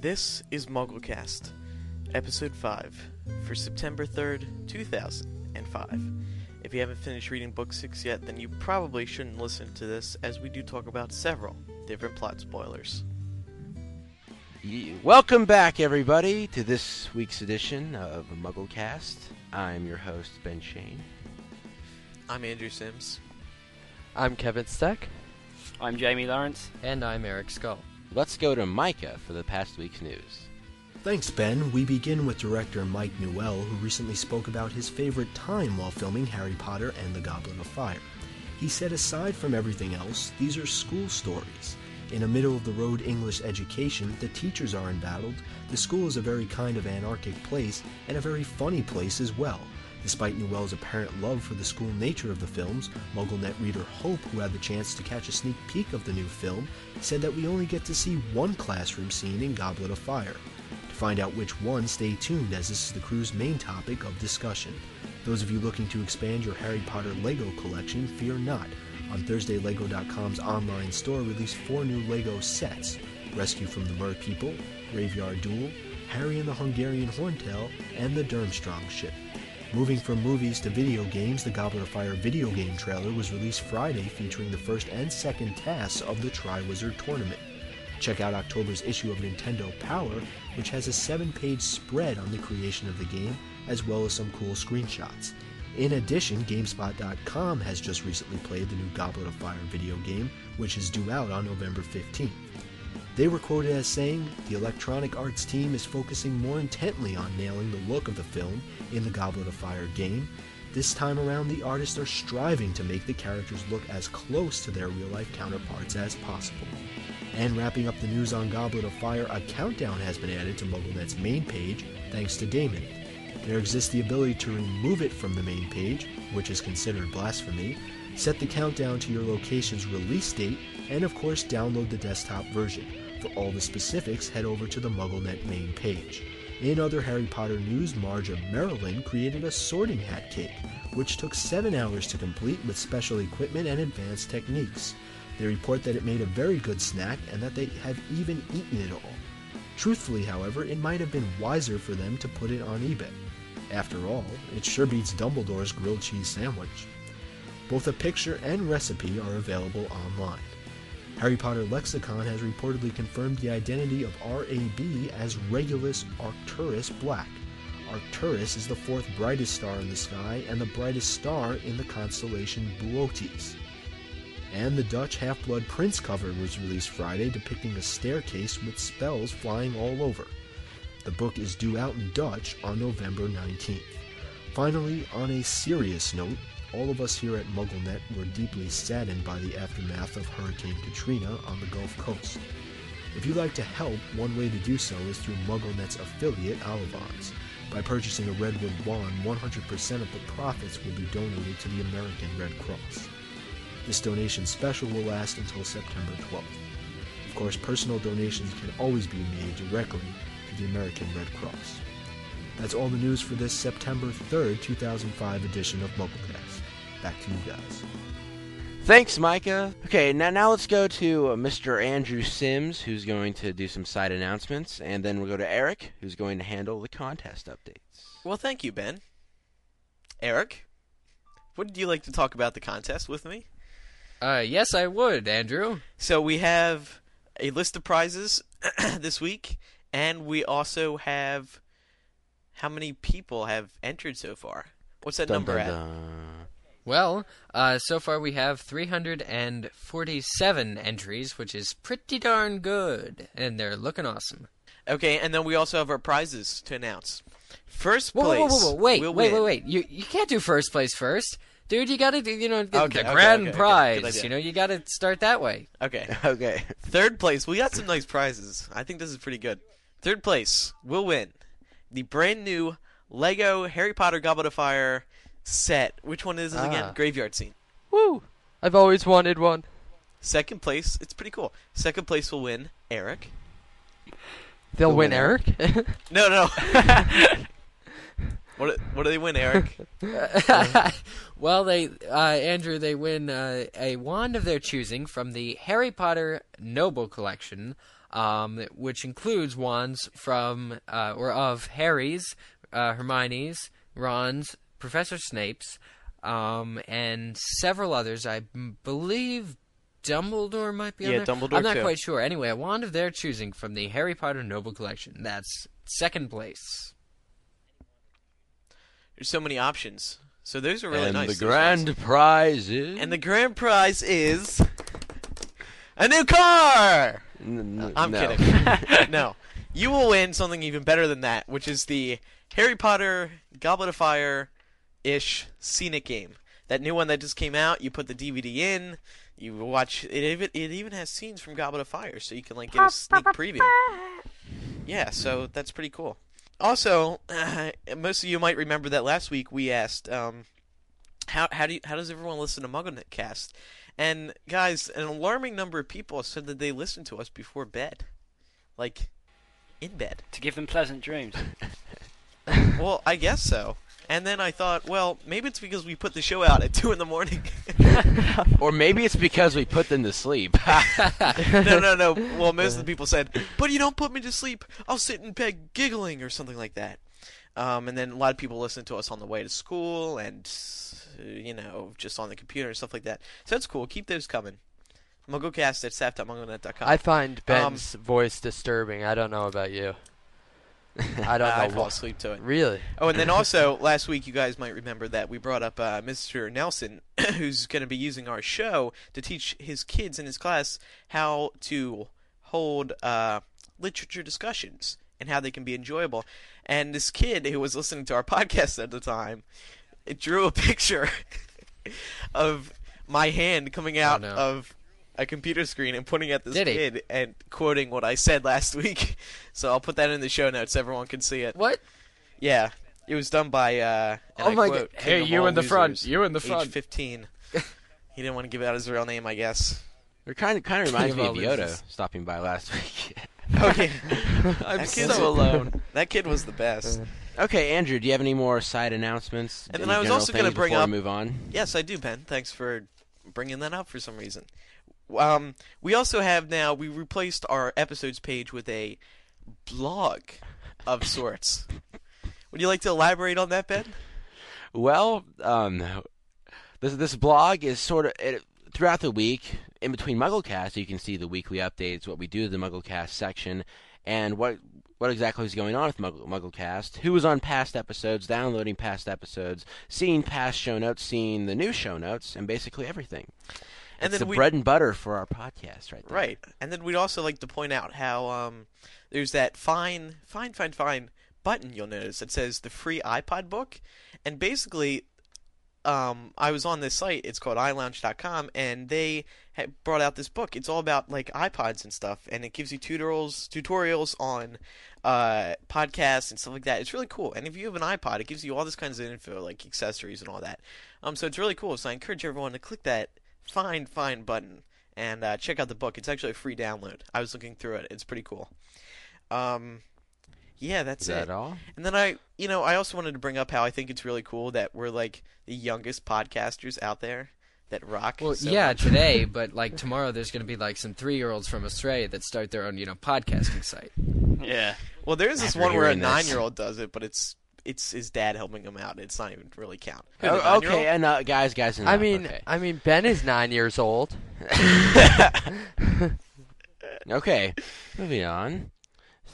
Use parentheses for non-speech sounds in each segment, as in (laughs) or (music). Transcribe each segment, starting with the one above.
This is MuggleCast, episode 5, for September 3rd, 2005. If you haven't finished reading book 6 yet, then you probably shouldn't listen to this, as we do talk about several different plot spoilers. Welcome back, everybody, to this week's edition of MuggleCast. I'm your host, Ben Schoen. I'm Andrew Sims. I'm Kevin Steck. I'm Jamie Lawrence. And I'm Eric Scull. Let's go to Micah for the past week's news. Thanks, Ben. We begin with director Mike Newell, who recently spoke about his favorite time while filming Harry Potter and the Goblet of Fire. He said, aside from everything else, these are school stories. In a middle of the road English education, the teachers are embattled, the school is a very kind of anarchic place, and a very funny place as well. Despite Newell's apparent love for the school nature of the films, MuggleNet reader Hope, who had the chance to catch a sneak peek of the new film, said that we only get to see one classroom scene in Goblet of Fire. To find out which one, stay tuned as this is the crew's main topic of discussion. Those of you looking to expand your Harry Potter Lego collection, fear not. On Thursday, LEGO.com's online store released four new Lego sets Rescue from the Mer People, Graveyard Duel, Harry and the Hungarian Horntail, and the Durmstrang ship. Moving from movies to video games, the Goblet of Fire video game trailer was released Friday featuring the first and second tasks of the Triwizard Tournament. Check out October's issue of Nintendo Power, which has a seven page spread on the creation of the game, as well as some cool screenshots. In addition, GameSpot.com has just recently played the new Goblet of Fire video game, which is due out on November 15th. They were quoted as saying, The Electronic Arts team is focusing more intently on nailing the look of the film in the Goblet of Fire game. This time around, the artists are striving to make the characters look as close to their real life counterparts as possible. And wrapping up the news on Goblet of Fire, a countdown has been added to MuggleNet's main page thanks to Damon. There exists the ability to remove it from the main page, which is considered blasphemy, set the countdown to your location's release date, and of course download the desktop version. For all the specifics, head over to the MuggleNet main page. In other Harry Potter news, Marge of Maryland created a sorting hat cake, which took seven hours to complete with special equipment and advanced techniques. They report that it made a very good snack and that they have even eaten it all. Truthfully, however, it might have been wiser for them to put it on eBay. After all, it sure beats Dumbledore's grilled cheese sandwich. Both a picture and recipe are available online. Harry Potter Lexicon has reportedly confirmed the identity of RAB as Regulus Arcturus Black. Arcturus is the fourth brightest star in the sky and the brightest star in the constellation Boötes. And the Dutch Half Blood Prince cover was released Friday depicting a staircase with spells flying all over. The book is due out in Dutch on November 19th. Finally, on a serious note, all of us here at MuggleNet were deeply saddened by the aftermath of Hurricane Katrina on the Gulf Coast. If you'd like to help, one way to do so is through MuggleNet's affiliate, Alivan's. By purchasing a Redwood wand, 100% of the profits will be donated to the American Red Cross. This donation special will last until September 12th. Of course, personal donations can always be made directly to the American Red Cross. That's all the news for this September 3rd, 2005 edition of MuggleCast. Back to you guys. Thanks, Micah. Okay, now now let's go to uh, Mr. Andrew Sims, who's going to do some side announcements, and then we'll go to Eric, who's going to handle the contest updates. Well, thank you, Ben. Eric, would you like to talk about the contest with me? Uh, yes, I would, Andrew. So we have a list of prizes (clears throat) this week, and we also have how many people have entered so far. What's that Dun, number dun, at? dun. Well, uh, so far we have 347 entries, which is pretty darn good, and they're looking awesome. Okay, and then we also have our prizes to announce. First Whoa, place. whoa, whoa, whoa, wait, will wait, win. wait, wait! You you can't do first place first, dude. You gotta do, you know, the, Okay, the okay, grand okay, okay. Prize. idea. You know, you gotta start that way. Okay. (laughs) Okay. Third place. We got some nice prizes. I think this is pretty good. Third place We'll win the brand new Lego Harry Potter Goblet of Fire set. Which one is it again? Ah. Graveyard Scene. Woo! I've always wanted one. Second place. It's pretty cool. Second place will win Eric. They'll They'll win win Eric. (laughs) No, no. (laughs) what? What do they win, Eric? (laughs) well, they uh, Andrew, they win uh, a wand of their choosing from the Harry Potter Noble Collection um, which includes wands from uh, or of Harry's, uh, Hermione's, Ron's, Professor Snape's, um, and several others. I m- believe Dumbledore might be on Yeah, there. Dumbledore I'm not too. quite sure. Anyway, a wand of their choosing from the Harry Potter Noble Collection. That's second place. There's so many options. So those are really and nice. the those ones. grand prize is. And the grand prize is a new car. N- n- I'm no. kidding. (laughs) no, you will win something even better than that, which is the Harry Potter Goblet of Fire ish Scene It game. That new one that just came out. You put the DVD in. You watch it. Even it even has scenes from Goblet of Fire, so you can like get a sneak preview. Yeah, so that's pretty cool. Also, (clears throat) most of you might remember that last week we asked, um, how how do you, how does everyone listen to MuggleNet Cast? And guys, an alarming number of people said that they listen to us before bed, like in bed. To give them pleasant dreams. (laughs) (laughs) Well, I guess so. And then I thought, well, maybe it's because we put the show out at (laughs) two in the morning. Or maybe it's because we put them to sleep. no, no, no. Well, most of the people said, but you don't put me to sleep. I'll sit in bed giggling or something like that. Um, and then a lot of people listen to us on the way to school and, you know, just on the computer and stuff like that. So that's cool. Keep those coming. MuggleCast at staff.mugglenet.com. I find Um, Ben's voice disturbing. I don't know about you. (laughs) I don't Uh, I know fall what. asleep to it. Really? Oh, and then (laughs) also last week, you guys might remember that we brought up uh, Mr. Nelson, (coughs) who's going to be using our show to teach his kids in his class how to hold uh, literature discussions and how they can be enjoyable. And this kid who was listening to our (laughs) podcast at the time, it drew a (laughs) picture of my hand coming out no. of a computer screen and pointing at this Did he? kid and quoting what I said last week. (laughs) So I'll put that in the show notes. so Everyone can see it. What? Yeah, it was done by. Uh, and Oh I my quote, God. Hey, you in the front. You in the front. age 15. (laughs) he didn't want to give out his real name, I guess. It kind of kind of reminds me of Yoda losers. stopping by last week. Okay, I'm That so alone. that kid was the best. Okay, Andrew, do you have any more side announcements? And then I was also gonna bring up- move on. Yes, I do, Ben. Thanks for bringing that up for some reason. Um, we also have now we replaced our episodes page with a blog of sorts. Would you like to elaborate on that, Ben? Well, um, this this blog is sort of it, throughout the week in between MuggleCast. You can see the weekly updates, what we do the MuggleCast section, and what what exactly is going on with Muggle, MuggleCast. Who was on past episodes, downloading past episodes, seeing past show notes, seeing the new show notes, and basically everything. And it's then the bread and butter for our podcast, right there. Right. And then we'd also like to point out how um, there's that fine, fine, fine, fine button you'll notice that says the free iPod book. And basically, um, I was on this site, it's called iLounge.com, and they brought out this book. It's all about like iPods and stuff, and it gives you tutorials, tutorials on uh, podcasts and stuff like that. It's really cool. And if you have an iPod, it gives you all this kinds of info, like accessories and all that. Um, so it's really cool. So I encourage everyone to click that find find button and uh, check out the book. It's actually a free download. I was looking through it. It's pretty cool. Um, yeah, that's Is it. that all? And then I, you know, I also wanted to bring up how I think it's really cool that we're like the youngest podcasters out there that rock. Well, so yeah, much. today, (laughs) but like tomorrow, there's going to be like some three-year-olds from Australia that start their own, you know, podcasting site. Yeah. Well, there's this After one where a nine-year-old does it, but it's it's his dad helping him out. It's not even really count. Who, the Oh, nine-year-old? okay, and uh, guys, guys, enough. I mean, okay. I mean, Ben is nine years old. (laughs) (laughs) Okay, moving on.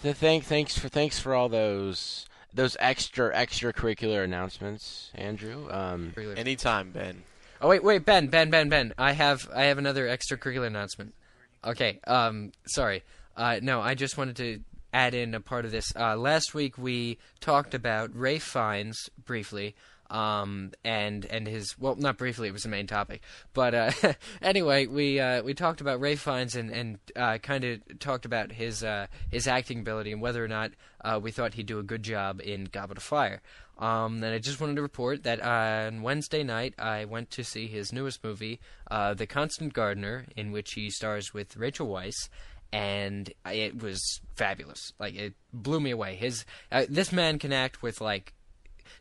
So thank, thanks for thanks for all those those extra extracurricular announcements, Andrew. Um, Anytime, Ben. Oh wait, wait, Ben, Ben, Ben, Ben. I have I have another extracurricular announcement. Okay, um, sorry. Uh, no, I just wanted to add in a part of this. Uh, last week we talked about Ralph Fiennes briefly, um, and and his well, not briefly. It was the main topic, but uh, (laughs) anyway, we uh, we talked about Ralph Fiennes and and uh, kind of talked about his uh, his acting ability and whether or not uh, we thought he'd do a good job in Goblet of Fire. Um, and I just wanted to report that on Wednesday night I went to see his newest movie, uh, The Constant Gardener, in which he stars with Rachel Weisz, and it was fabulous. Like it blew me away. His uh, this man can act with like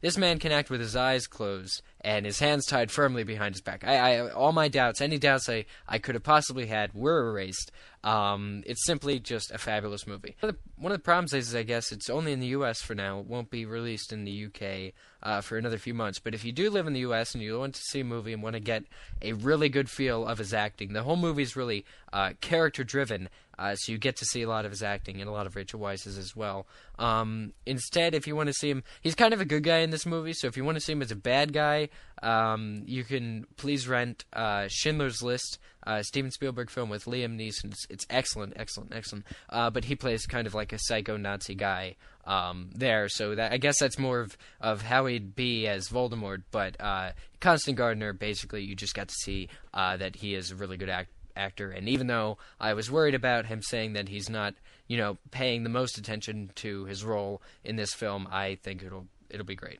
this man can act with his eyes closed and his hands tied firmly behind his back. I, I all my doubts, any doubts I, I could have possibly had, were erased. Um, it's simply just a fabulous movie. One of, the, one of the problems is, I guess, it's only in the U.S. for now. It won't be released in the U.K. Uh, for another few months. But if you do live in the U.S. and you want to see a movie and want to get a really good feel of his acting, the whole movie is really uh, character driven. Uh, so you get to see a lot of his acting and a lot of Rachel Weisz's as well. Um, instead, if you want to see him, he's kind of a good guy in this movie. So if you want to see him as a bad guy, um, you can please rent uh, Schindler's List, uh, Steven Spielberg film with Liam Neeson. It's, it's excellent, excellent, excellent. Uh, but he plays kind of like a psycho Nazi guy um, there. So that I guess that's more of, of how he'd be as Voldemort. But uh, Constant Gardener, basically, you just got to see uh, that he is a really good actor actor. And even though I was worried about him saying that he's not, you know, paying the most attention to his role in this film, I think it'll it'll be great.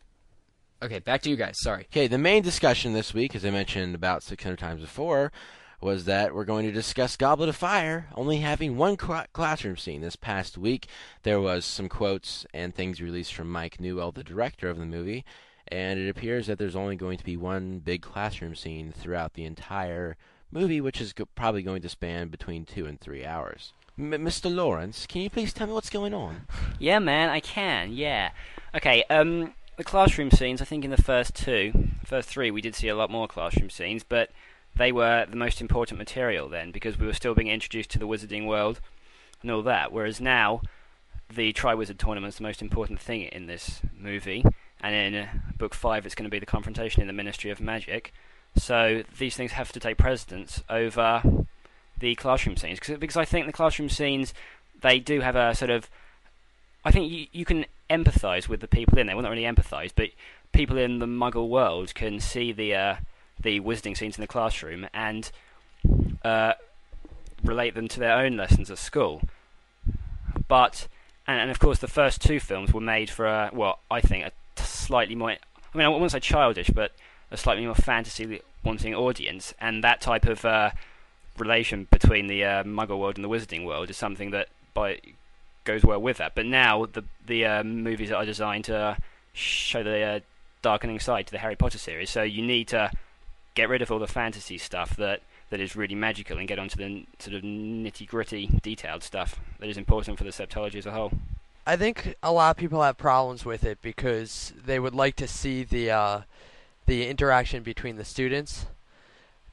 Okay, back to you guys. Sorry. Okay, the main discussion this week, as I mentioned about 600 times before, was that we're going to discuss Goblet of Fire only having one cl- classroom scene. This past week, there was some quotes and things released from Mike Newell, the director of the movie, and it appears that there's only going to be one big classroom scene throughout the entire movie, which is go- probably going to span between two and three hours. M- Mr. Lawrence, can you please tell me what's going on? (laughs) Yeah, man, I can. Yeah. Okay. Um, the classroom scenes. I think in the first two, first three, we did see a lot more classroom scenes, but they were the most important material then because we were still being introduced to the wizarding world and all that. Whereas now, the Triwizard Tournament's the most important thing in this movie, and in uh, book five, it's going to be the confrontation in the Ministry of Magic. So these things have to take precedence over the classroom scenes Cause, because I think the classroom scenes they do have a sort of I think you, you can empathise with the people in there. Well, not really empathise, but people in the Muggle world can see the uh, the wizarding scenes in the classroom and uh, relate them to their own lessons at school. But and, and of course, the first two films were made for a well, I think a slightly more. I mean, I wouldn't say childish, but a slightly more fantasy wanting audience, and that type of uh, relation between the uh, Muggle world and the Wizarding world is something that by goes well with that. But now the the uh, movies are designed to show the uh, darkening side to the Harry Potter series, so you need to get rid of all the fantasy stuff that that is really magical and get onto the sort of nitty gritty, detailed stuff that is important for the septology as a whole. I think a lot of people have problems with it because they would like to see the uh, the interaction between the students.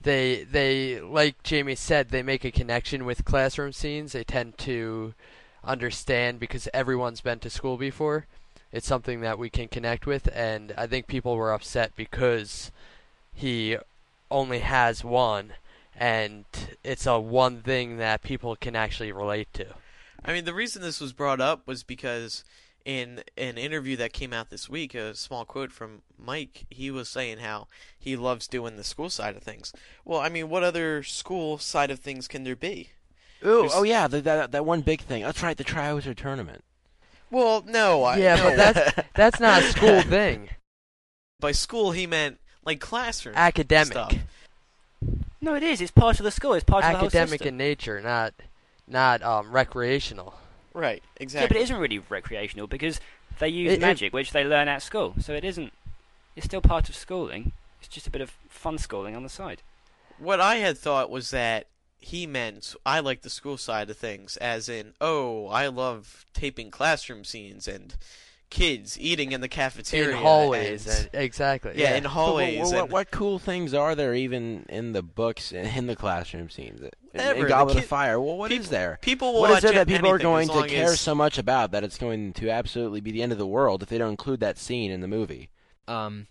They they like Jamie said they make a connection with classroom scenes. They tend to understand because everyone's been to school before. It's something that we can connect with and I think people were upset because he only has one and it's a one thing that people can actually relate to. I mean, the reason this was brought up was because in an interview that came out this week, a small quote from Mike, he was saying how he loves doing the school side of things. Well, I mean, what other school side of things can there be? Ooh, There's- oh yeah, the, that that one big thing. That's right, the Triwizard Tournament. Well, no, I, Yeah, no. but that's (laughs) that's not a school thing. by school he meant like classroom Academic. stuff. No, it is. It's part of the school. It's part of the whole Academic in nature, not not um, recreational. Right, Exactly. Yeah, exactly. but it isn't really recreational because they use It- it- magic, which they learn at school. So it isn't. It's still part of schooling. It's just a bit of fun schooling on the side. What I had thought was that he meant I like the school side of things, as in, oh, I love taping classroom scenes and kids eating in the cafeteria, in hallways, and- and, exactly. yeah, in But hallways. what, what, and- what cool things are there even in the books and in the classroom scenes? In- Whatever, In Goblet kid- of Fire. Well, what is people- there? People will What is there that people are going to care as- so much about that it's going to absolutely be the end of the world if they don't include that scene in the movie? Um,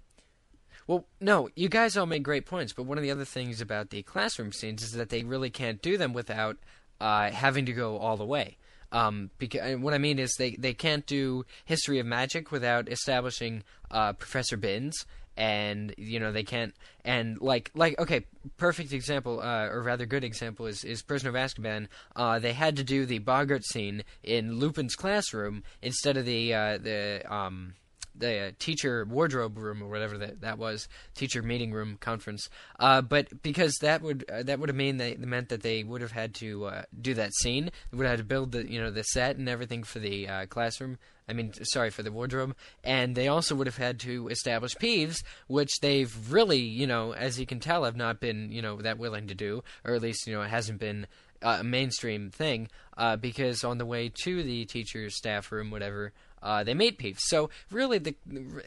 well, no, you guys all make great points, but one of the other things about the classroom scenes is that they really can't do them without uh, having to go all the way. Um, because what I mean is they, they can't do History of Magic without establishing uh, Professor Binns, and you know they can't and like like okay, perfect example uh, or rather good example is is Prisoner of Azkaban. Uh, they had to do the Boggart scene in Lupin's classroom instead of the uh, the um the uh, teacher wardrobe room or whatever that that was, teacher meeting room conference. Uh, but because that would uh, that would have mean meant that they would have had to uh, do that scene. They would have had to build the you know the set and everything for the uh, classroom. I mean, sorry for the wardrobe, and they also would have had to establish Peeves, which they've really, you know, as you can tell, have not been, you know, that willing to do, or at least, you know, it hasn't been uh, mainstream thing, uh, because on the way to the teacher's staff room, whatever, uh, they made Peeves. So really, the,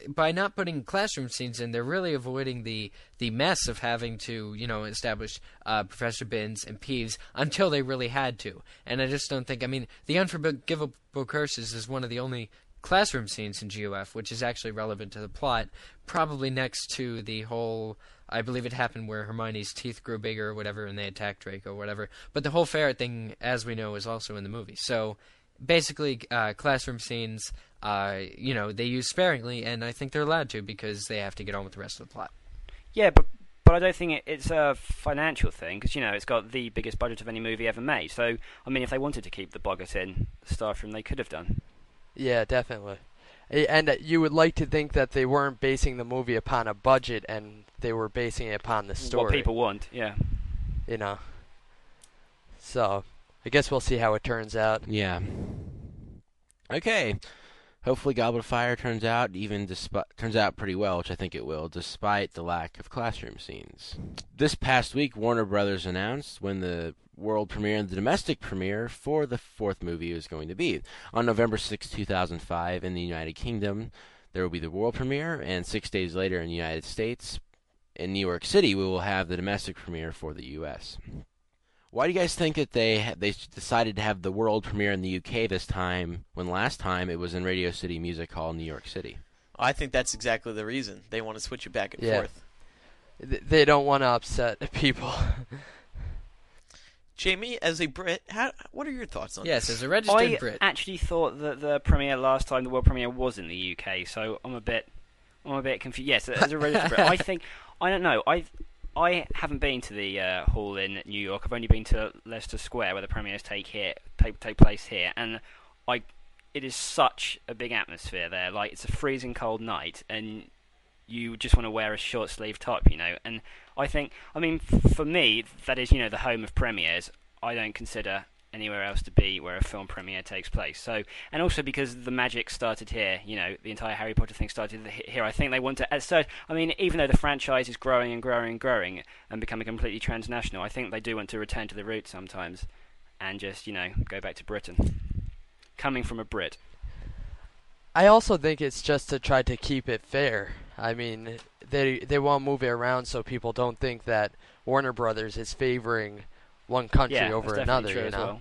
by not putting classroom scenes in, they're really avoiding the the mess of having to, you know, establish uh, Professor Binns and Peeves until they really had to. And I just don't think. I mean, the unforgivable curses is one of the only classroom scenes in GOF, which is actually relevant to the plot. Probably next to the whole. I believe it happened where Hermione's teeth grew bigger or whatever, and they attacked Draco or whatever. But the whole ferret thing, as we know, is also in the movie. So basically uh, classroom scenes uh, you know they use sparingly and i think they're allowed to because they have to get on with the rest of the plot Yeah, but but I don't think it, it's a financial thing because you know it's got the biggest budget of any movie ever made. So I mean, if they wanted to keep the boggart in the staff room, they could have done. Yeah, definitely. A- And uh, you would like to think that they weren't basing the movie upon a budget and they were basing it upon the story. What people want, yeah. you know. So, I guess we'll see how it turns out. Yeah. Okay. Hopefully, Goblet of Fire turns out even despite turns out pretty well, which I think it will, despite the lack of classroom scenes. This past week, Warner Brothers announced when the world premiere and the domestic premiere for the fourth movie is going to be on November 6, 2005, in the United Kingdom. There will be the world premiere, and six days later in the United States, in New York City, we will have the domestic premiere for the U.S. Why do you guys think that they they decided to have the world premiere in the UK this time when last time it was in Radio City Music Hall, in New York City? I think that's exactly the reason they want to switch it back and Yeah. forth. Th- They don't want to upset (laughs) people. Jamie, as a Brit, how, what are your thoughts on yes this? Yes, as a registered I brit actually thought that the premiere last time, the world premiere, was in the UK. So I'm a bit, I'm a bit confused. Yes, as a registered Brit, I (laughs) think I don't know. I I haven't been to the uh, hall in New York. I've only been to Leicester Square, where the premieres take here take, take place here, and I it is such a big atmosphere there. Like it's a freezing cold night, and you just want to wear a short sleeve top, you know. And I think, I mean, for me, that is you know the home of premieres. I don't consider anywhere else to be where a film premiere takes place. So, and also because the magic started here, you know, the entire Harry Potter thing started here. I think they want to. Uh, so, I mean, even though the franchise is growing and growing and growing and becoming completely transnational, I think they do want to return to the roots sometimes, and just you know go back to Britain. Coming from a Brit. I also think it's just to try to keep it fair. I mean, they they want to move it around so people don't think that Warner Brothers is favoring one country yeah, over another. You know, well.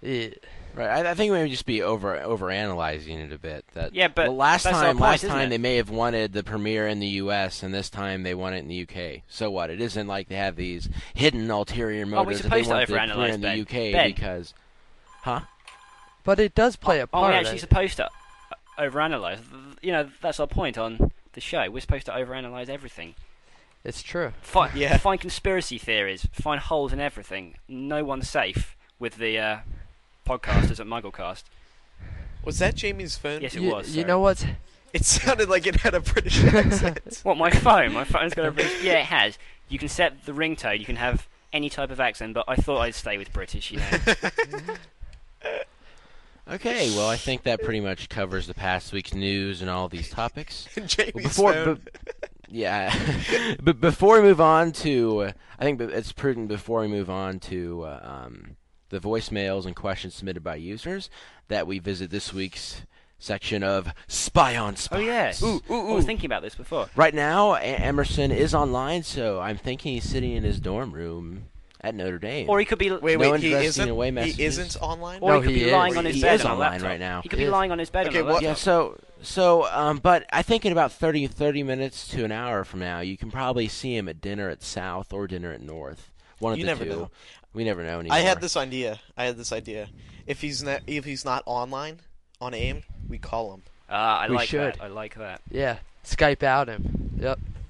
Yeah. Right. I, I think we may just be over over analyzing it a bit. That Yeah, but well, last that's time point, last isn't time it? they may have wanted the premiere in the U.S. and this time they want it in the U.K. So what? It isn't like they have these hidden ulterior Are we motives that they supposed to want the premiere overanalyze in the Ben? U.K. Ben? because, huh? But it does play a Are part. we actually I- supposed to uh, overanalyze? You know, that's our point on the show. We're supposed to overanalyze everything. It's true. Find, (laughs) Yeah. find conspiracy theories. Find holes in everything. No one's safe with the uh, podcasters at Mugglecast. Was that Jamie's phone? Yes, it You, was. you sorry. know what? It sounded like it had a British accent. (laughs) What my phone? My phone's got a British. Yeah, it has. You can set the ringtone. You can have any type of accent, but I thought I'd stay with British. You know. (laughs) Okay. Well, I think that pretty much covers the past week's news and all these topics. Jamie's before- phone. Yeah, (laughs) but before we move on to, I think it's prudent before we move on to uh, um, the voicemails and questions submitted by users that we visit this week's section of Spy on Spartz. oh yeah. Ooh, ooh, I was thinking about this before. Right now, A- Emerson is online, so I'm thinking he's sitting in his dorm room at Notre Dame. Or he could be. Wait, No wait, he isn't. away He isn't online. Or No, he could he be is. lying on his He bed is on online laptop. right now. He could He be is. lying on his bed Okay, on what- yeah, so so um, but I think in about 30, 30 minutes to an hour from now, you can probably see him at dinner at South or dinner at North. One of You the never two. know. We never know anymore. I had this idea. I had this idea. If he's not, if he's not online on AIM, we call him. Ah, I We like should. that. I like that. yeah. Skype out him.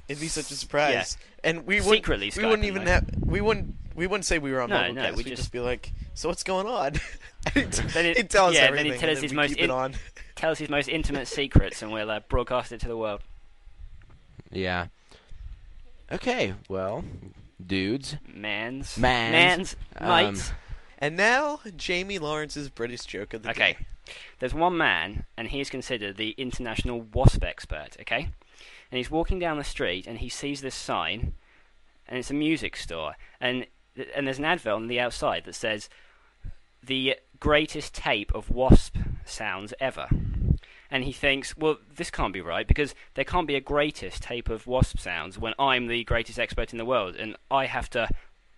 Yep. It'd be such a surprise. And we wouldn't. Secretly we wouldn't even though. have. We wouldn't. We wouldn't say we were on No, Mugglecast. no, we'd We'd just- just be like, "So what's going on?" (laughs) And he'd, Then it- he'd us yeah, then everything. he'd tell then his most keep in- it on. (laughs) tell his most intimate secrets, and we'll uh, broadcast it to the world. Yeah. Okay, well, dudes. Mans, Mans. mans, Um. And now, Jamie Lawrence's British joke of the Okay. day. There's one man, and he is considered the international wasp expert. Okay, and he's walking down the street, and he sees this sign, and it's a music store, and and there's an advert on the outside that says the greatest tape of wasp sounds ever. And he thinks, well, this can't be right because there can't be a greatest tape of wasp sounds when I'm the greatest expert in the world and I have to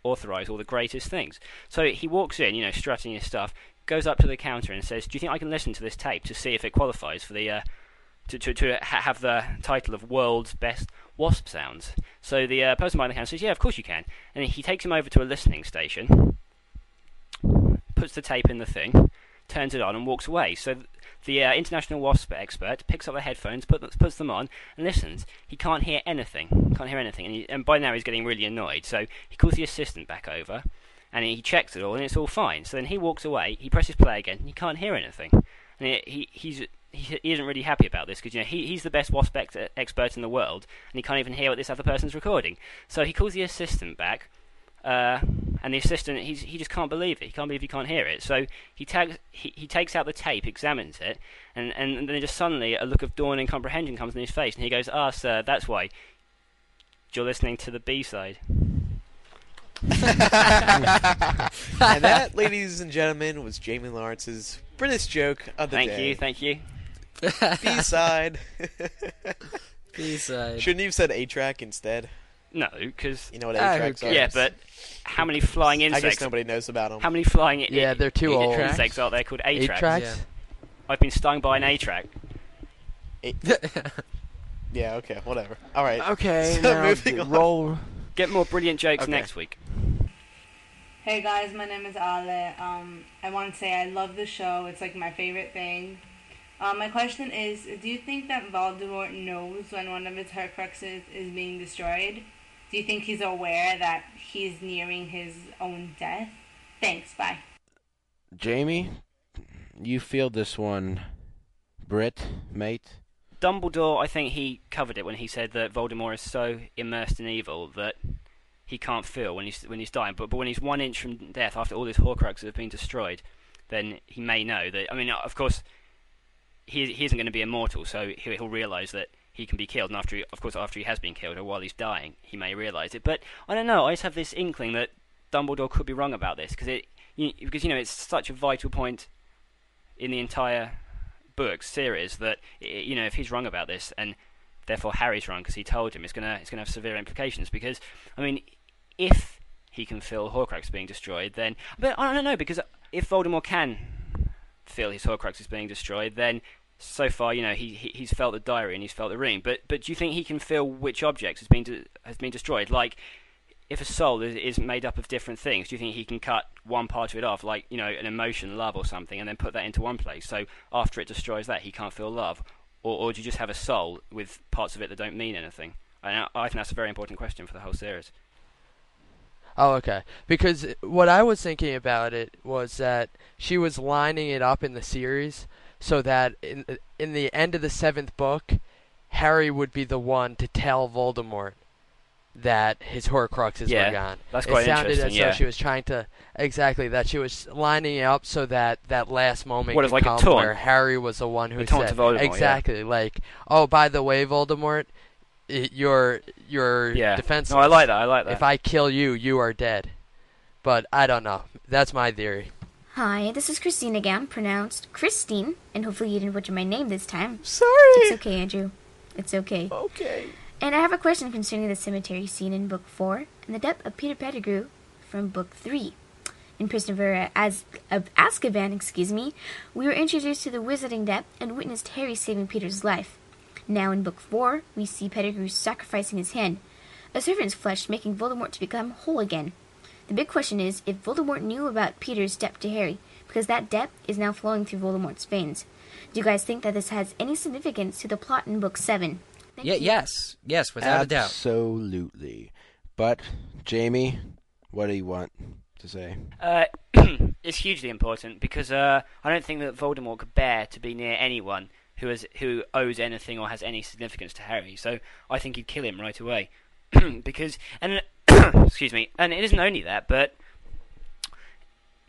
authorize all the greatest things. So he walks in, you know, strutting his stuff, goes up to the counter and says, "Do you think I can listen to this tape to see if it qualifies for the uh, to to, to have the title of world's best wasp sounds?" So the uh, person behind the counter says, "Yeah, of course you can." And he takes him over to a listening station, puts the tape in the thing, turns it on, and walks away. So the uh, international wasp expert picks up the headphones, put, puts them on, and listens. He can't hear anything. Can't hear anything, and, he, and by now he's getting really annoyed. So he calls the assistant back over, and he checks it all, and it's all fine. So then he walks away. He presses play again. And he can't hear anything, and he, he he's he, he isn't really happy about this because you know he, he's the best wasp ex- expert in the world, and he can't even hear what this other person's recording. So he calls the assistant back, uh, and the assistant he's, he just can't believe it. He can't believe he can't hear it. So he tags he, he takes out the tape, examines it, and, and then just suddenly a look of dawning comprehension comes in his face, and he goes, "Ah, sir, that's why you're listening to the B side." (laughs) (laughs) and that, ladies and gentlemen, was Jamie Lawrence's British joke of the Thank day. you, thank you. (laughs) B side. (laughs) B-side. Shouldn't you have said A track instead? No, because You know what A who tracks are? yeah, but how many flying I insects? guess nobody knows about them. How many flying i- Yeah, they're too i- old. insects are there called Eight A-tracks? tracks. I've been stung by an A-track. (laughs) Yeah, okay, whatever. All right. Okay, So now moving on. roll. Get more brilliant jokes Okay. next week. Hey guys, my name is Ale. Um, I want to say I love the show. It's like my favorite thing. Um, my question is, do you think that Voldemort knows when one of his Horcruxes is being destroyed? Do you think he's aware that he's nearing his own death? Thanks. Bye. Jamie, you feel this one. Brit, mate. Dumbledore, I think he covered it when he said that Voldemort is so immersed in evil that he can't feel when he's when he's dying. But but when he's one inch from death, after all his Horcruxes have been destroyed, then he may know that. I mean, of course, he he isn't going to be immortal, so he'll, he'll realise that he can be killed. And after, he, of course, after he has been killed or while he's dying, he may realise it. But I don't know. I just have this inkling that Dumbledore could be wrong about this because it you, because you know it's such a vital point in the entire book series that you know if he's wrong about this and therefore Harry's wrong because he told him it's gonna it's gonna have severe implications because I mean if he can feel Horcrux being destroyed then but I don't know because if Voldemort can feel his Horcrux is being destroyed then so far you know he, he he's felt the diary and he's felt the ring but but do you think he can feel which objects has been de- has been destroyed like if a soul is, is made up of different things, do you think he can cut one part of it off, like you know, an emotion, love, or something, and then put that into one place? So after it destroys that, he can't feel love, or, or do you just have a soul with parts of it that don't mean anything? I, I think that's a very important question for the whole series. Oh, okay. Because what I was thinking about it was that she was lining it up in the series so that in in the end of the seventh book, Harry would be the one to tell Voldemort that his Horcruxes Yeah, were gone. That's quite it sounded interesting. as yeah. though she was trying to exactly that she was lining it up so that that last moment What, could like a come where Harry was the one who taunt said to Voldemort, yeah. exactly like, "Oh, by the way, Voldemort, your your yeah. defense No, I like that. I like that. if I kill you, you are dead. But I don't know. That's my theory. Hi, this is Christine again, pronounced Christine, and hopefully you didn't butcher my name this time. Sorry. It's okay, Andrew. It's okay. Okay. And I have a question concerning the cemetery scene in Book 4 and the death of Peter Pettigrew from Book 3. In Prisoner as of Azkaban, excuse me, we were introduced to the wizarding depth and witnessed Harry saving Peter's life. Now in Book 4, we see Pettigrew sacrificing his hand, a servant's flesh making Voldemort to become whole again. The big question is if Voldemort knew about Peter's debt to Harry, because that debt is now flowing through Voldemort's veins. Do you guys think that this has any significance to the plot in Book 7? Thank Yeah, you. yes, yes, without a doubt. Absolutely. But Jamie, what do you want to say? Uh, (clears throat) is hugely important because uh, I don't think that Voldemort could bear to be near anyone who has who owes anything or has any significance to Harry. So I think he'd kill him right away (clears throat) because and (coughs) excuse me, and it isn't only that, but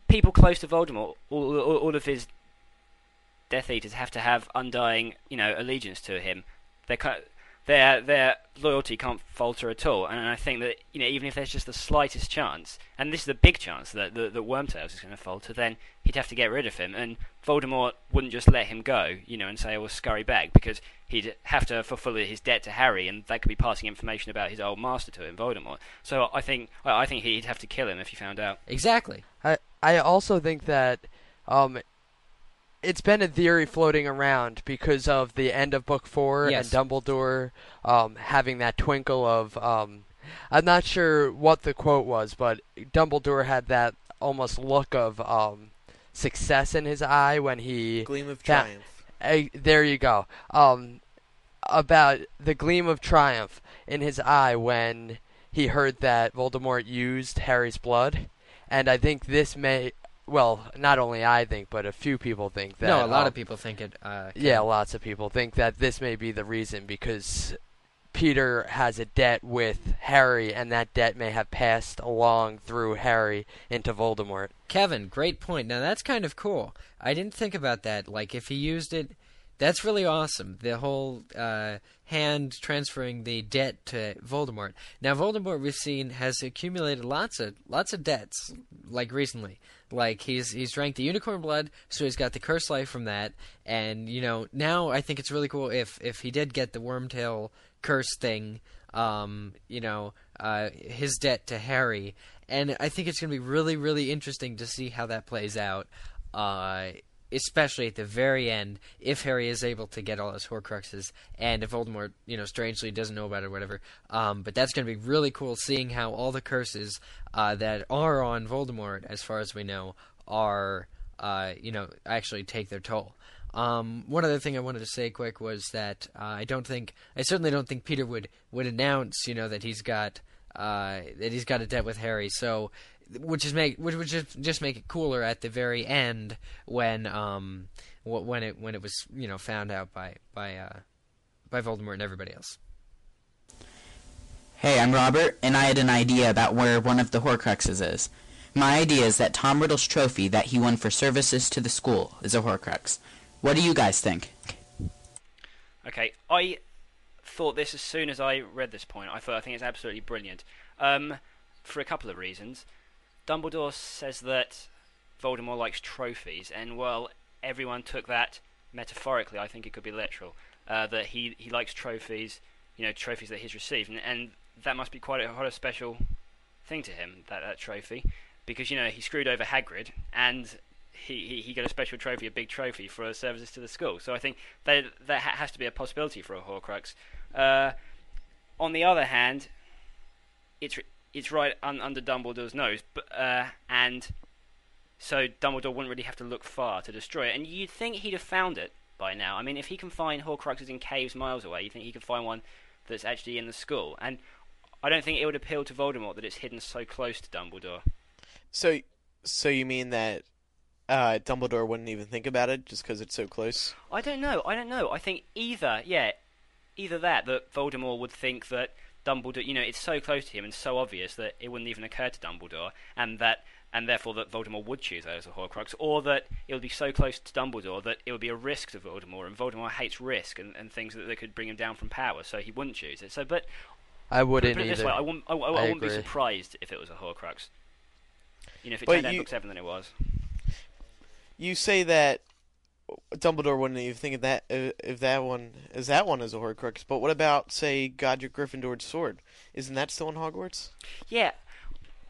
people close to Voldemort, all, all, all of his Death Eaters have to have undying, you know, allegiance to him. They're kind their their loyalty can't falter at all. And I think that you know even if there's just the slightest chance, and this is a big chance that that, that Wormtails is going to falter, then he'd have to get rid of him. And Voldemort wouldn't just let him go, you know, and say, "Well, scurry back," because he'd have to fulfill his debt to Harry, and that could be passing information about his old master to him, Voldemort. So I think I think he'd have to kill him if he found out. Exactly. I I also think that um it's been a theory floating around because of the end of book 4 Yes. and Dumbledore um having that twinkle of um I'm not sure what the quote was, but Dumbledore had that almost look of um success in his eye when he Gleam of That- triumph. There you go. Um, about the gleam of triumph in his eye when he heard that Voldemort used Harry's blood, and I think this may, well, not only I think, but a few people think that. no, a lot um, of people think it. Uh, Yeah, lots of people think that this may be the reason because Peter has a debt with Harry, and that debt may have passed along through Harry into Voldemort. Kevin, great point. Now that's kind of cool. I didn't think about that. Like if he used it, that's really awesome. The whole uh, hand transferring the debt to Voldemort. Now Voldemort we've seen has accumulated lots of lots of debts. Like recently, like he's he's drank the unicorn blood, so he's got the curse life from that. And you know now I think it's really cool if if he did get the Wormtail curse thing. Um, you know, uh, his debt to Harry, and I think it's going to be really, really interesting to see how that plays out. Uh, especially at the very end, if Harry is able to get all his Horcruxes, and if Voldemort, you know, strangely doesn't know about it or whatever. Um, but that's going to be really cool, seeing how all the curses uh, that are on Voldemort, as far as we know, are, uh, you know, actually take their toll. Um, one other thing I wanted to say quick was that uh, I don't think, I certainly don't think Peter would would announce, you know, that he's got uh, that he's got a debt with Harry. So, which is make which would just just make it cooler at the very end when um when it when it was you know found out by by uh by Voldemort and everybody else. Hey, I'm Robert, and I had an idea about where one of the Horcruxes is. My idea is that Tom Riddle's trophy that he won for services to the school is a Horcrux. What do you guys think? Okay, I thought this as soon as I read this point. I thought I think it's absolutely brilliant. Um, for a couple of reasons. Dumbledore says that Voldemort likes trophies, and well, everyone took that metaphorically. I think it could be literal. Uh, that he he likes trophies, you know, trophies that he's received, and, and that must be quite a, quite a special thing to him. That that trophy, because you know he screwed over Hagrid, and he, he, he got a special trophy, a big trophy for his services to the school. So I think that that has to be a possibility for a Horcrux. Uh, on the other hand, it's it's right un- under Dumbledore's nose, but uh, and so Dumbledore wouldn't really have to look far to destroy it. And you'd think he'd have found it by now. I mean, if he can find Horcruxes in caves miles away, you think he could find one that's actually in the school. And I don't think it would appeal to Voldemort that it's hidden so close to Dumbledore. So, so you mean that uh, Dumbledore wouldn't even think about it just because it's so close? I don't know. I don't know. I think either, yeah, either that that Voldemort would think that Dumbledore, you know, it's so close to him and so obvious that it wouldn't even occur to Dumbledore, and that and therefore that Voldemort would choose that as a Horcrux, or that it would be so close to Dumbledore that it would be a risk to Voldemort, and Voldemort hates risk and, and things that, could bring him down from power, so he wouldn't choose it. So, but I wouldn't put it this way, I wouldn't, I, I, I wouldn't be surprised if it was a Horcrux. You know, if it But turned out in you- book seven, then it was. You say that Dumbledore wouldn't even think of that uh, if that one is that one is a Horcrux. But what about say Godric Gryffindor's sword? Isn't that still in Hogwarts? Yeah,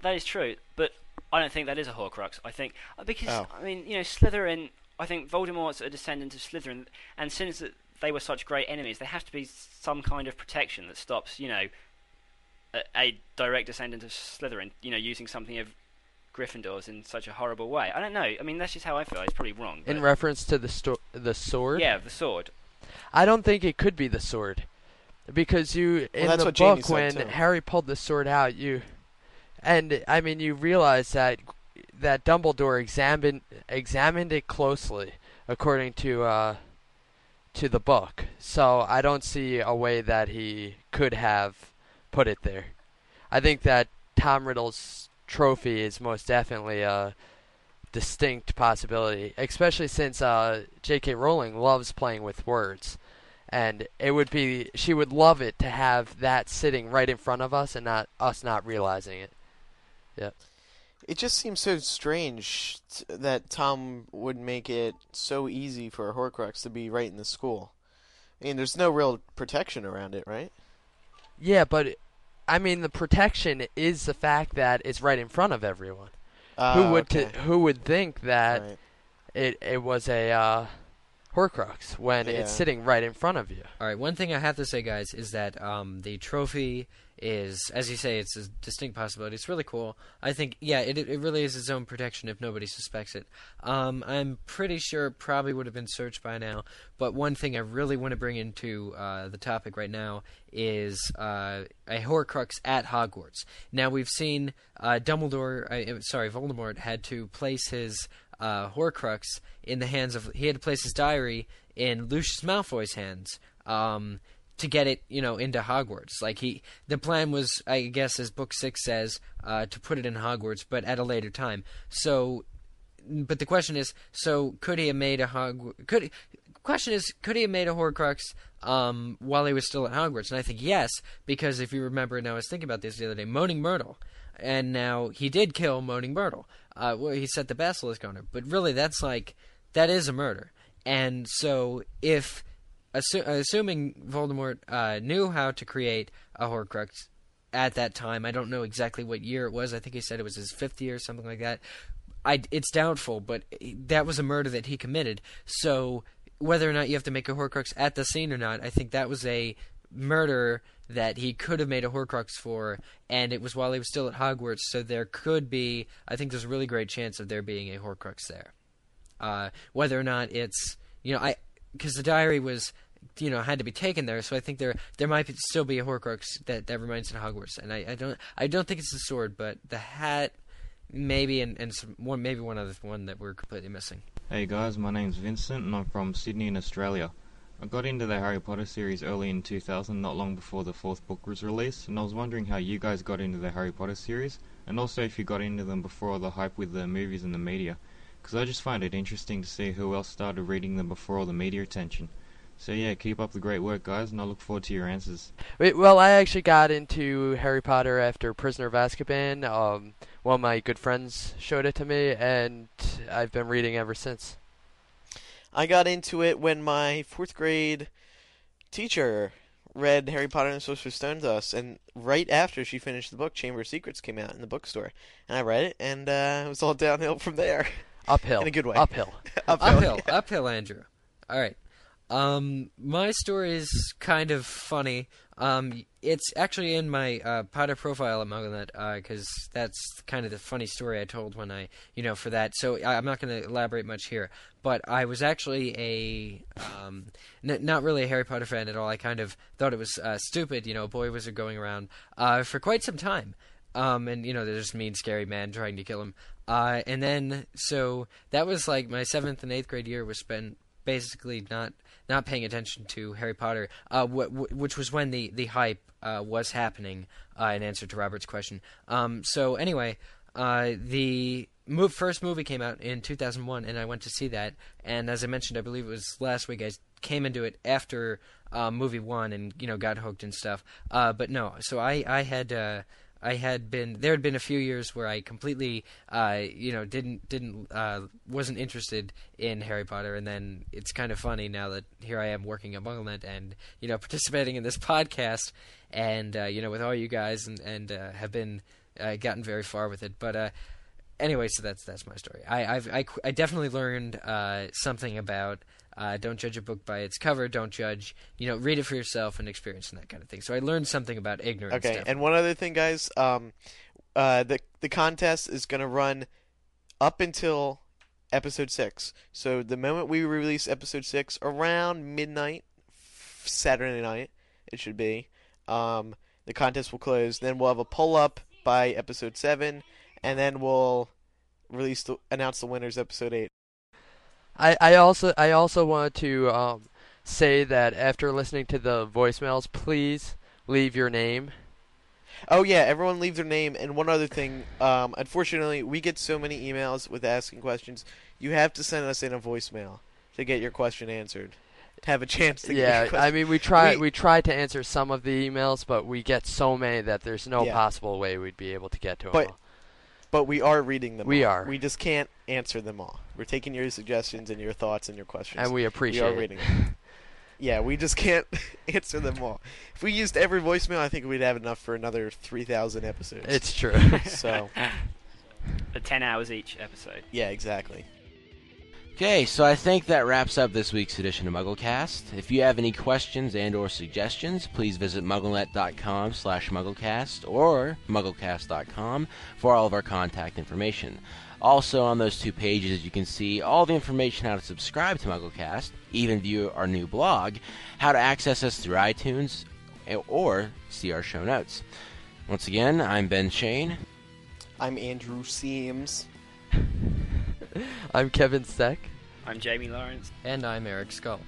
that is true, but I don't think that is a Horcrux. I think uh, because Oh. I mean, you know, Slytherin. I think Voldemort's a descendant of Slytherin, and since they were such great enemies, there has to be some kind of protection that stops, you know, a, a direct descendant of Slytherin, you know, using something of Gryffindor's in such a horrible way. I don't know. I mean, that's just how I feel. It's probably wrong. In reference to the sto- the sword, yeah, the sword. I don't think it could be the sword because you in that's the what book said, when. Harry pulled the sword out, you and I mean you realize that that Dumbledore examined examined it closely, according to uh, to the book. So I don't see a way that he could have put it there. I think that Tom Riddle's trophy is most definitely a distinct possibility, especially since uh, J.K. Rowling loves playing with words. And it would be, she would love it to have that sitting right in front of us and not us not realizing it. Yeah. It just seems so strange t- that Tom would make it so easy for a Horcrux to be right in the school. I mean, there's no real protection around it, right? Yeah, but I mean, the protection is the fact that it's right in front of everyone. Uh, who would okay. t- who would think that Right. it it was a uh, Horcrux when Yeah. it's sitting right in front of you? All right, one thing I have to say, guys, is that um, the trophy is, as you say, it's a distinct possibility. It's really cool. I think, yeah, it it really is its own protection if nobody suspects it. Um, I'm pretty sure it probably would have been searched by now. But one thing I really want to bring into uh, the topic right now is uh, a Horcrux at Hogwarts. Now we've seen uh, Dumbledore, uh, sorry, Voldemort had to place his uh, Horcrux in the hands of. He had to place his diary in Lucius Malfoy's hands. Um, to get it, you know, into Hogwarts. Like he, the plan was, I guess, as Book Six says, uh, to put it in Hogwarts, but at a later time. So, but the question is, so could he have made a Hogwarts? Could question is, could he have made a Horcrux um, while he was still at Hogwarts? And I think yes, because if you remember, and I was thinking about this the other day, Moaning Myrtle, and now he did kill Moaning Myrtle. Uh, well, he set the basilisk on her, but really, that's like that is a murder. And so, if assu- assuming Voldemort uh, knew how to create a Horcrux at that time, I don't know exactly what year it was. I think he said it was his fifth year, or something like that. I, it's doubtful, but that was a murder that he committed. So whether or not you have to make a Horcrux at the scene or not, I think that was a murder that he could have made a Horcrux for, and it was while he was still at Hogwarts. So there could be, I think, there's a really great chance of there being a Horcrux there. Uh, whether or not it's, you know, I because the diary was, you know, had to be taken there, so I think there there might still be a Horcrux that that remains in Hogwarts, and I, I don't I don't think it's the sword, but the hat maybe and and some, one maybe one other one that we're completely missing. Hey guys, my name's Vincent and I'm from Sydney in Australia. I got into the Harry Potter series early in 2000, not long before the fourth book was released, and I was wondering how you guys got into the Harry Potter series, and also if you got into them before all the hype with the movies and the media, because I just find it interesting to see who else started reading them before all the media attention. So yeah, keep up the great work guys, and I look forward to your answers. Wait, well, I actually got into Harry Potter after Prisoner of Azkaban. Um, one of my good friends showed it to me, and I've been reading ever since. I got into it when my fourth grade teacher read Harry Potter and the Sorcerer's Stone to us, and right after she finished the book, Chamber of Secrets came out in the bookstore, and I read it, and uh, it was all downhill from there. Uphill. In a good way. Uphill. (laughs) uphill. uphill, uphill, Andrew. All right. Um, my story is kind of funny. Um, it's actually in my uh, Potter profile at MuggleNet because that's kind of the funny story I told when I, you know, for that. So I, I'm not going to elaborate much here. But I was actually a, um, n- not really a Harry Potter fan at all. I kind of thought it was uh, stupid. You know, boy wizard going around uh, for quite some time. Um, and you know, there's mean, scary man trying to kill him. Uh, and then so that was like my seventh and eighth grade year was spent basically not not paying attention to Harry Potter, uh, wh- wh- which was when the the hype uh, was happening. Uh, in answer to Robert's question. Um, so anyway, uh, the first movie came out in 2001, and I went to see that. And as I mentioned, I believe it was last week. I came into it after uh, movie one, and you know got hooked and stuff. Uh, but no, so I I had. I had been there had been a few years where I completely uh, you know didn't didn't uh, wasn't interested in Harry Potter. And then it's kind of funny now that here I am working at MuggleNet and you know (laughs) participating in this podcast. And uh, you know with all you guys and and uh, have been uh, gotten very far with it. But uh, anyway so that's that's my story. I I've, I, I definitely learned something about uh, don't judge a book by its cover. Don't judge, you know, read it for yourself and experience and that kind of thing. So I learned something about ignorance. Okay, definitely. and one other thing, guys. Um, uh, the the contest is gonna run up until episode six. So the moment we release episode six, around midnight, Saturday night, it should be. Um, the contest will close. Then we'll have a pull up by episode seven, and then we'll release the announce the winners episode eight. I, I also I also want to um, say that after listening to the voicemails, please leave your name. Oh yeah, everyone leave their name. And one other thing, um, unfortunately, we get so many emails with asking questions. You have to send us in a voicemail to get your question answered. Have a chance to get Yeah. I mean we try We- we, try to answer some of the emails, but we get so many that there's no Yeah. possible way we'd be able to get to them. But- all. But we are reading them. We all. are. We just can't answer them all. We're taking your suggestions and your thoughts and your questions. and we appreciate we appreciate are it. reading them. (laughs) Yeah, we just can't (laughs) answer them all. If we used every voicemail, I think we'd have enough for another three thousand episodes. It's true. (laughs) so For 10 hours each episode. yeah, exactly. Okay, so I think that wraps up this week's edition of MuggleCast. If you have any questions and or suggestions, please visit mugglenet.com slash mugglecast or mugglecast.com for all of our contact information. Also, on those two pages, you can see all the information how to subscribe to MuggleCast, even view our new blog, how to access us through iTunes, or see our show notes. Once again, I'm Ben Schoen. I'm Andrew Sims. (laughs) I'm Kevin Steck. I'm Jamie Lawrence. And I'm Eric Scull.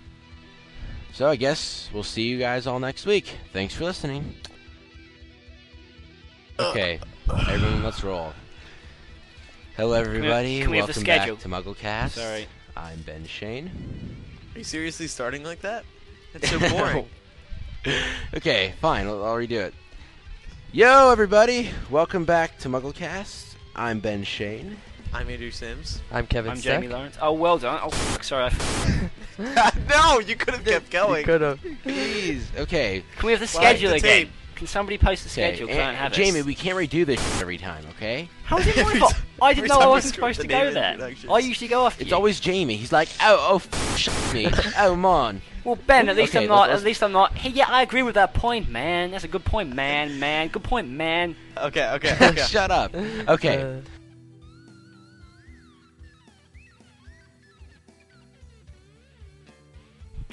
So I guess we'll see you guys all next week. Thanks for listening. Okay, everyone, let's roll. Hello, everybody. can we have the Welcome schedule? back to MuggleCast. Sorry. I'm Ben Schoen. Are you seriously starting like that? That's so (laughs) boring. Okay, fine. I'll, I'll redo it. Yo, everybody. Welcome back to MuggleCast. I'm Ben Schoen. I'm Andrew Sims. I'm Kevin I'm Steck. Jamie Lawrence. Oh, well done. Oh, fuck, sorry. I f- (laughs) (laughs) no, you could have kept going. Could have. Please. Okay. Can we have the Well, schedule the again? tape. Can somebody post the Okay. schedule? 'Cause I don't have it. Jamie, we can't redo this every time, okay? How is it my (laughs) Every I didn't know I wasn't supposed to go there. I usually go after It's you. always Jamie. He's like, oh, oh, f- shut me. oh, man. Well, Ben, at least Okay, I'm not. let's- At least I'm not. Hey, yeah, I agree with that point, man. That's a good point, man. Man, good point, man. Okay, okay, okay. Shut up. Okay. Uh,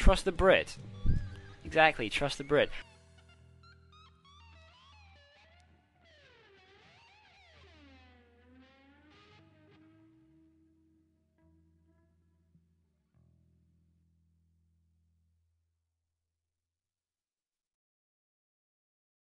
Trust the Brit. Exactly. Trust the Brit.